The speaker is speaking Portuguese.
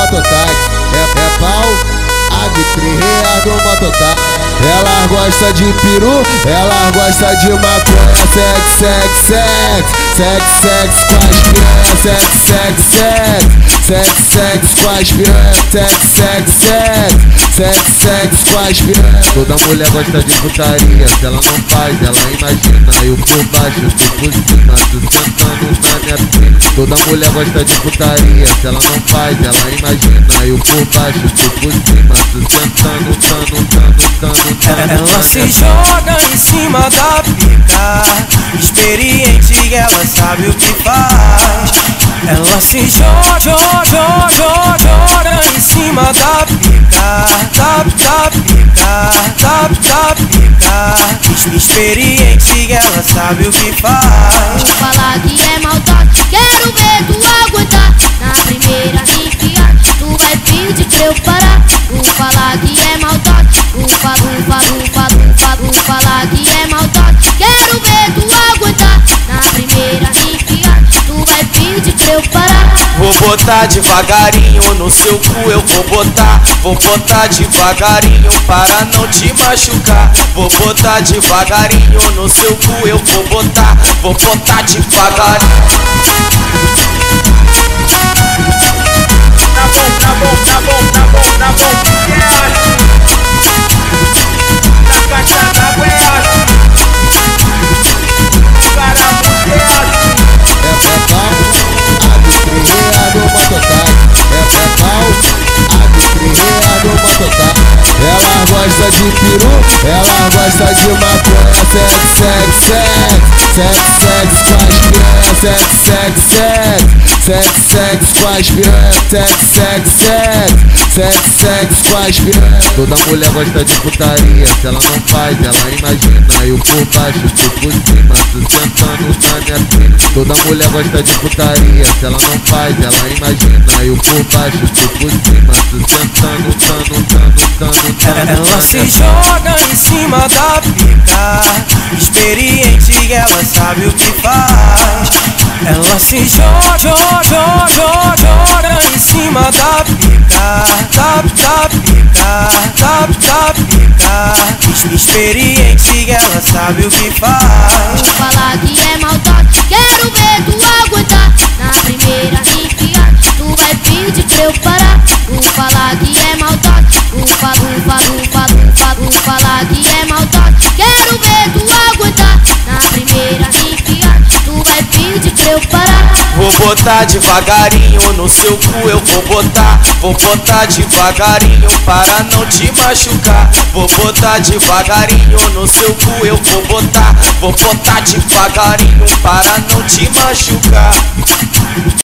mototáxi. É, é pau, a vitrinha do mototáxi. Ela gosta de peru, ela gosta de maconha, sex, sex, sex, sex, sex com as piranha, sex, sex, sex, sex, sex as piranha, sex, sex, sex, sex, sex as piranha. Toda mulher gosta de putaria, se ela não faz, ela imagina. Eu por baixo, tu por cima, tu sentando na minha pica. Toda mulher gosta de putaria, se ela não faz, ela imagina. Eu por baixo, tu por cima, tu sentando, tando, tando, tando, tando. Ela se joga em cima da pica Experiente, ela sabe o que faz se joga, joga, joga, joga em cima da pica Da, da pica, da, da pica Experiente, ela sabe o que faz botar devagarinho no seu cu, eu vou botar. Vou botar devagarinho para não te machucar. Vou botar devagarinho no seu cu, eu vou botar. Vou botar devagarinho. Ela gosta de maconha, sex, sex, sex, sex, sex com as piranha, sex, sex, sex, sex, sex com as sex, sex, sex, sex, sex com as. Toda mulher gosta de putaria, se ela não faz, ela imagina. Eu por baixo, tu por cima, tu sentando na minha pica. Toda mulher gosta de putaria, se ela não faz, ela imagina. Por baixo, tu por cima, tu sentando, tando, tando, tando, tando. Ela se joga em cima da pica Experiente, ela sabe o que faz. Ela se joga, joga, joga, joga em cima da pica Da, da pica, da, da pica Experiente, ela sabe o que faz. Vou falar que é maldade, botar devagarinho no seu cu, eu vou botar. Vou botar devagarinho para não te machucar. Vou botar devagarinho no seu cu, eu vou botar. Vou botar devagarinho para não te machucar.